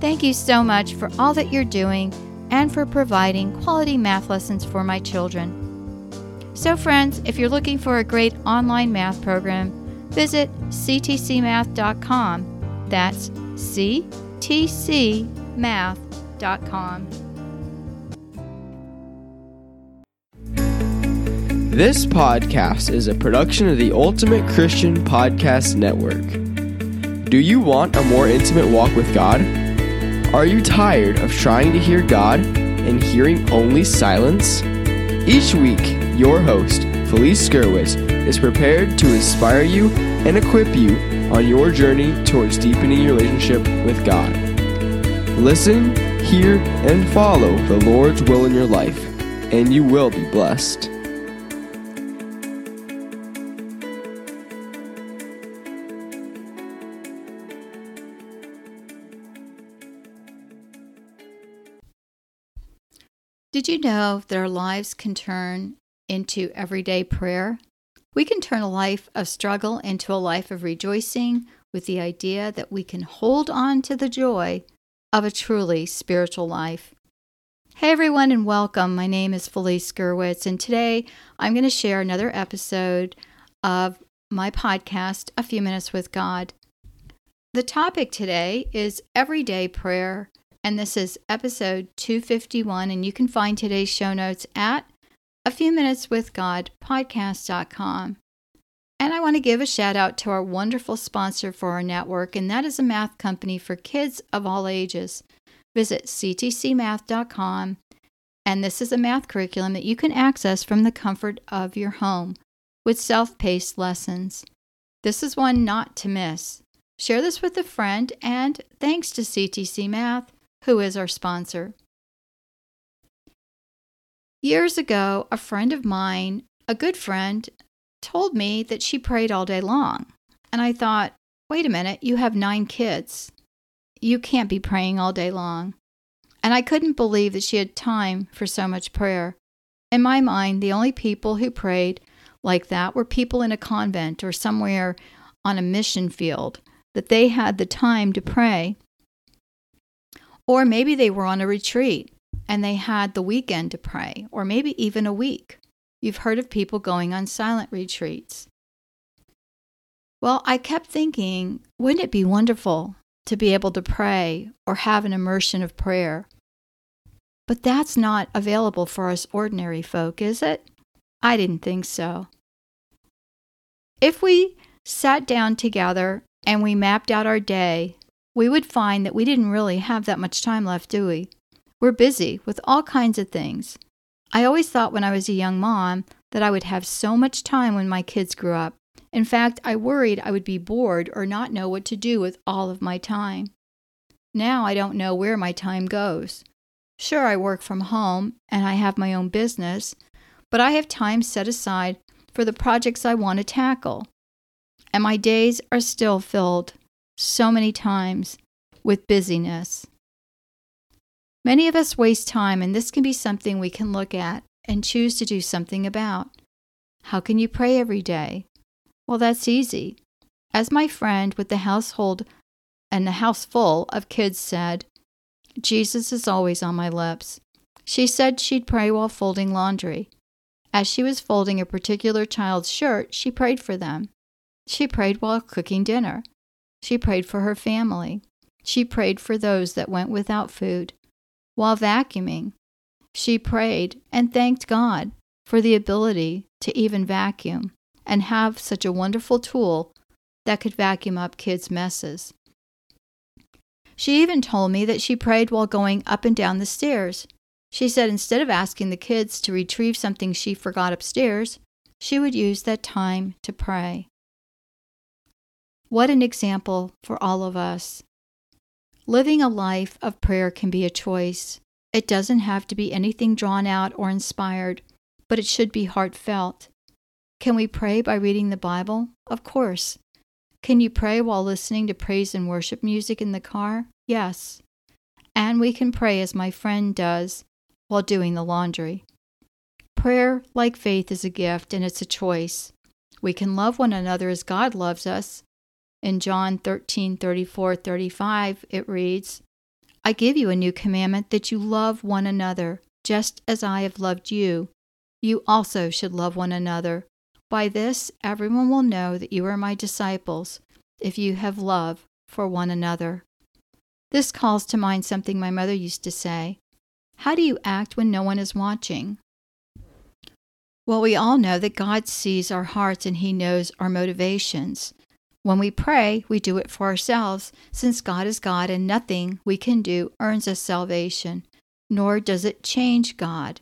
Thank you so much for all that you're doing and for providing quality math lessons for my children. So, friends, if you're looking for a great online math program, visit ctcmath.com. That's ctcmath.com. This podcast is a production of the Ultimate Christian Podcast Network. Do you want a more intimate walk with God? Are you tired of trying to hear God and hearing only silence? Each week, your host, Felice Gerwitz, is prepared to inspire you and equip you on your journey towards deepening your relationship with God. Listen, hear, and follow the Lord's will in your life, and you will be blessed. You know that our lives can turn into everyday prayer? We can turn a life of struggle into a life of rejoicing with the idea that we can hold on to the joy of a truly spiritual life. Hey everyone, and welcome. My name is Felice Gerwitz, and today I'm going to share another episode of my podcast, A Few Minutes with God. The topic today is everyday prayer and this is episode 251. And you can find today's show notes at a few minutes with God podcast.com. And I want to give a shout out to our wonderful sponsor for our network, and that is a math company for kids of all ages. Visit ctcmath.com, and this is a math curriculum that you can access from the comfort of your home with self paced lessons. This is one not to miss. Share this with a friend, and thanks to CTC Math, who is our sponsor. Years ago, a friend of mine, a good friend, told me that she prayed all day long. And I thought, wait a minute, you have nine kids. You can't be praying all day long. And I couldn't believe that she had time for so much prayer. In my mind, the only people who prayed like that were people in a convent or somewhere on a mission field, that they had the time to pray or maybe they were on a retreat and they had the weekend to pray, or maybe even a week. You've heard of people going on silent retreats. Well, I kept thinking, wouldn't it be wonderful to be able to pray or have an immersion of prayer? But that's not available for us ordinary folk, is it? I didn't think so. If we sat down together and we mapped out our day we would find that we didn't really have that much time left, do we? We're busy with all kinds of things. I always thought when I was a young mom that I would have so much time when my kids grew up. In fact, I worried I would be bored or not know what to do with all of my time. Now I don't know where my time goes. Sure, I work from home and I have my own business, but I have time set aside for the projects I want to tackle. And my days are still filled so many times with busyness. Many of us waste time, and this can be something we can look at and choose to do something about. How can you pray every day? Well, that's easy. As my friend with the household and the house full of kids said, Jesus is always on my lips. She said she'd pray while folding laundry. As she was folding a particular child's shirt, she prayed for them. She prayed while cooking dinner. She prayed for her family. She prayed for those that went without food. While vacuuming, she prayed and thanked God for the ability to even vacuum and have such a wonderful tool that could vacuum up kids' messes. She even told me that she prayed while going up and down the stairs. She said instead of asking the kids to retrieve something she forgot upstairs, she would use that time to pray. What an example for all of us. Living a life of prayer can be a choice. It doesn't have to be anything drawn out or inspired, but it should be heartfelt. Can we pray by reading the Bible? Of course. Can you pray while listening to praise and worship music in the car? Yes. And we can pray as my friend does while doing the laundry. Prayer, like faith, is a gift and it's a choice. We can love one another as God loves us. In John 13 34 35, it reads, I give you a new commandment that you love one another, just as I have loved you. You also should love one another. By this, everyone will know that you are my disciples, if you have love for one another. This calls to mind something my mother used to say How do you act when no one is watching? Well, we all know that God sees our hearts and He knows our motivations. When we pray, we do it for ourselves, since God is God and nothing we can do earns us salvation, nor does it change God.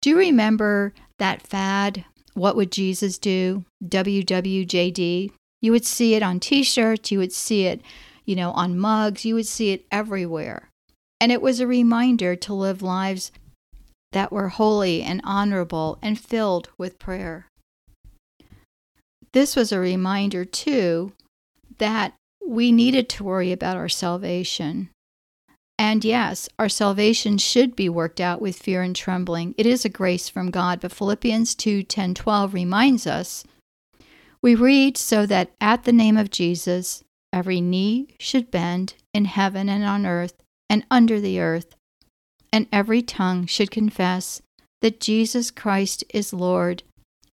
Do you remember that fad, What Would Jesus Do? WWJD. You would see it on t shirts, you would see it, you know, on mugs, you would see it everywhere. And it was a reminder to live lives that were holy and honorable and filled with prayer. This was a reminder, too, that we needed to worry about our salvation. And yes, our salvation should be worked out with fear and trembling. It is a grace from God, but Philippians 2 10 12 reminds us we read so that at the name of Jesus, every knee should bend in heaven and on earth and under the earth, and every tongue should confess that Jesus Christ is Lord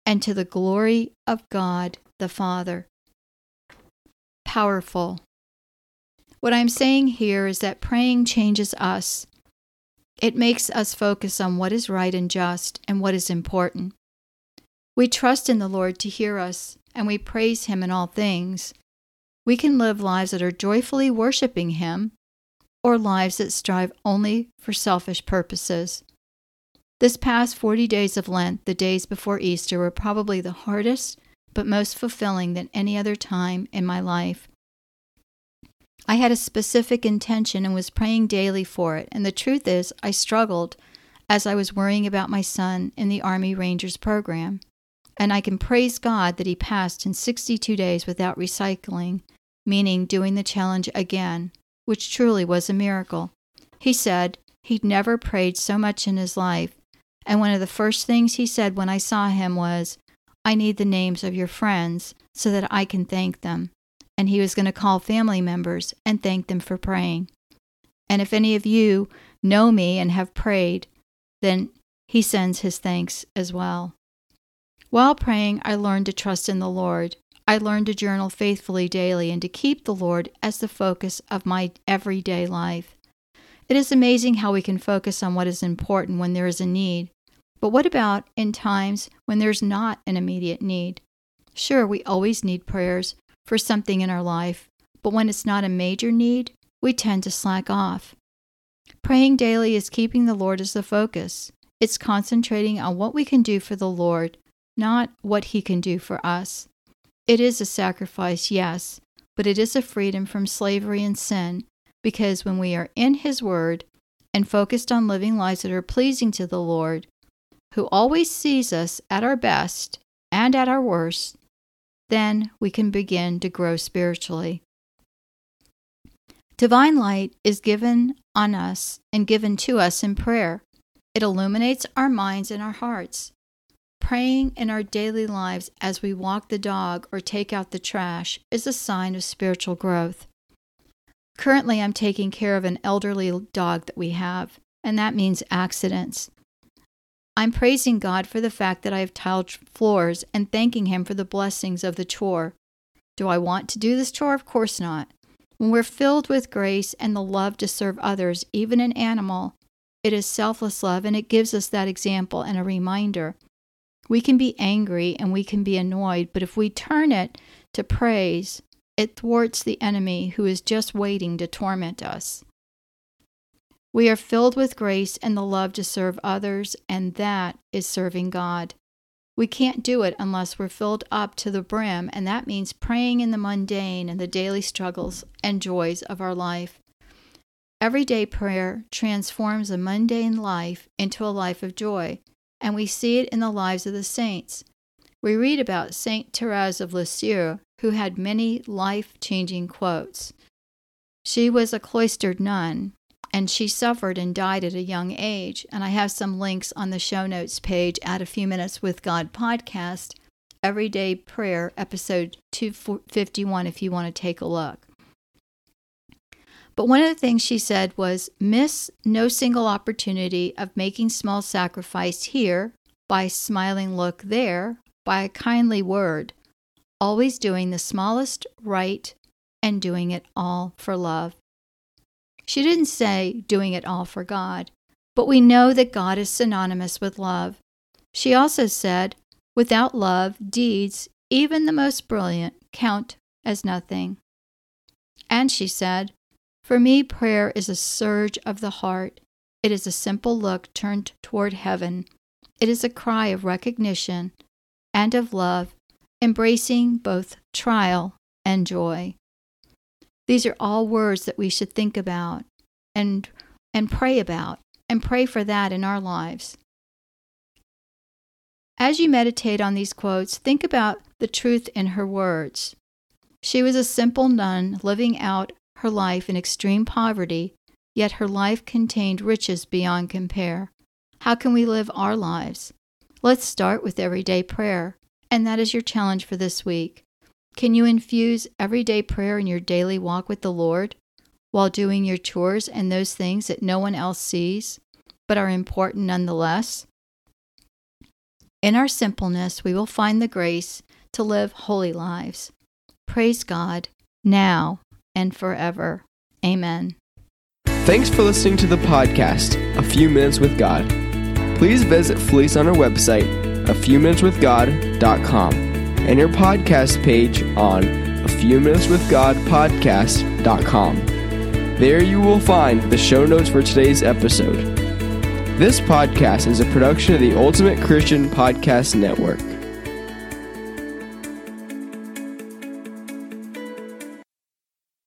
and to the glory of God the Father. Powerful. What I'm saying here is that praying changes us. It makes us focus on what is right and just and what is important. We trust in the Lord to hear us, and we praise Him in all things. We can live lives that are joyfully worshiping Him, or lives that strive only for selfish purposes. This past 40 days of Lent, the days before Easter, were probably the hardest but most fulfilling than any other time in my life. I had a specific intention and was praying daily for it, and the truth is, I struggled as I was worrying about my son in the Army Rangers program. And I can praise God that he passed in 62 days without recycling, meaning doing the challenge again, which truly was a miracle. He said he'd never prayed so much in his life and one of the first things he said when I saw him was, I need the names of your friends so that I can thank them. And he was going to call family members and thank them for praying. And if any of you know me and have prayed, then he sends his thanks as well. While praying, I learned to trust in the Lord. I learned to journal faithfully daily and to keep the Lord as the focus of my everyday life. It is amazing how we can focus on what is important when there is a need, but what about in times when there's not an immediate need? Sure, we always need prayers for something in our life, but when it's not a major need, we tend to slack off. Praying daily is keeping the Lord as the focus. It's concentrating on what we can do for the Lord, not what He can do for us. It is a sacrifice, yes, but it is a freedom from slavery and sin, because when we are in His Word and focused on living lives that are pleasing to the Lord, who always sees us at our best and at our worst, then we can begin to grow spiritually. Divine light is given on us and given to us in prayer. It illuminates our minds and our hearts. Praying in our daily lives as we walk the dog or take out the trash is a sign of spiritual growth. Currently, I'm taking care of an elderly dog that we have, and that means accidents. I'm praising God for the fact that I have tiled floors and thanking Him for the blessings of the chore. Do I want to do this chore? Of course not. When we're filled with grace and the love to serve others, even an animal, it is selfless love and it gives us that example and a reminder. We can be angry and we can be annoyed, but if we turn it to praise, it thwarts the enemy who is just waiting to torment us. We are filled with grace and the love to serve others, and that is serving God. We can't do it unless we're filled up to the brim, and that means praying in the mundane and the daily struggles and joys of our life. Everyday prayer transforms a mundane life into a life of joy, and we see it in the lives of the saints. We read about Saint Therese of Lisieux, who had many life changing quotes. She was a cloistered nun, and she suffered and died at a young age. And I have some links on the show notes page at A Few Minutes with God podcast, Everyday Prayer, episode 251, if you want to take a look. But one of the things she said was miss no single opportunity of making small sacrifice here, by a smiling look there, by a kindly word, always doing the smallest right and doing it all for love. She didn't say doing it all for God, but we know that God is synonymous with love. She also said, without love, deeds, even the most brilliant, count as nothing. And she said, For me, prayer is a surge of the heart. It is a simple look turned toward heaven. It is a cry of recognition and of love, embracing both trial and joy. These are all words that we should think about and and pray about and pray for that in our lives. As you meditate on these quotes, think about the truth in her words. She was a simple nun living out her life in extreme poverty, yet her life contained riches beyond compare. How can we live our lives? Let's start with everyday prayer, and that is your challenge for this week. Can you infuse everyday prayer in your daily walk with the Lord while doing your chores and those things that no one else sees but are important nonetheless? In our simpleness, we will find the grace to live holy lives. Praise God, now and forever. Amen. Thanks for listening to the podcast, A Few Minutes with God. Please visit Felice on our website, afewminuteswithgod.com and your podcast page on a few minutes with God podcast.com. There you will find the show notes for today's episode. This podcast is a production of the Ultimate Christian Podcast Network.